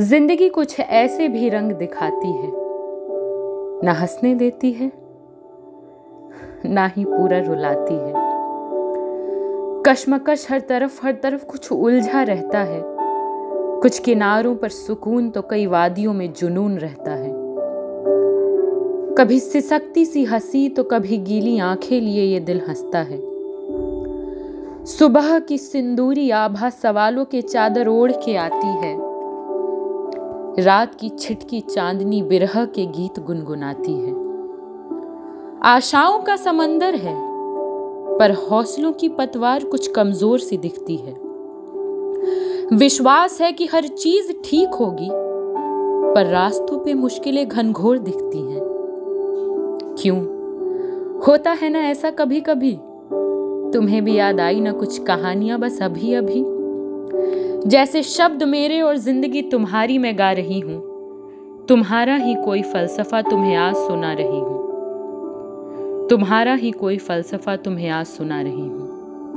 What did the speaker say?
ज़िंदगी कुछ ऐसे भी रंग दिखाती है। ना हंसने देती है, ना ही पूरा रुलाती है। कशमकश हर तरफ़ हर तरफ़ कुछ उलझा रहता है। कुछ किनारों पर सुकून तो कई वादियों में जुनून रहता है। कभी सिसकती सी हँसी तो कभी गीली आँखें लिए ये दिल हंसता है। सुबह की सिंदूरी आभा सवालों के चादर ओढ़ के आती है। रात की छिटकी चांदनी बिरह के गीत गुनगुनाती है। आशाओं का समंदर है, पर हौसलों की पतवार कुछ कमज़ोर सी दिखती है। विश्वास है कि हर चीज़ ठीक होगी, पर रास्तों पे मुश्किलें घनघोर दिखती हैं। क्यों? होता है ना ऐसा कभी कभी तुम्हें भी याद आई ना कुछ कहानियाँ बस अभी अभी जैसे शब्द मेरे और ज़िंदगी तुम्हारी मैं गा रही हूँ, तुम्हारा ही कोई फलसफा तुम्हें आज सुना रही हूँ। तुम्हारा ही कोई फलसफा तुम्हें आज सुना रही हूँ।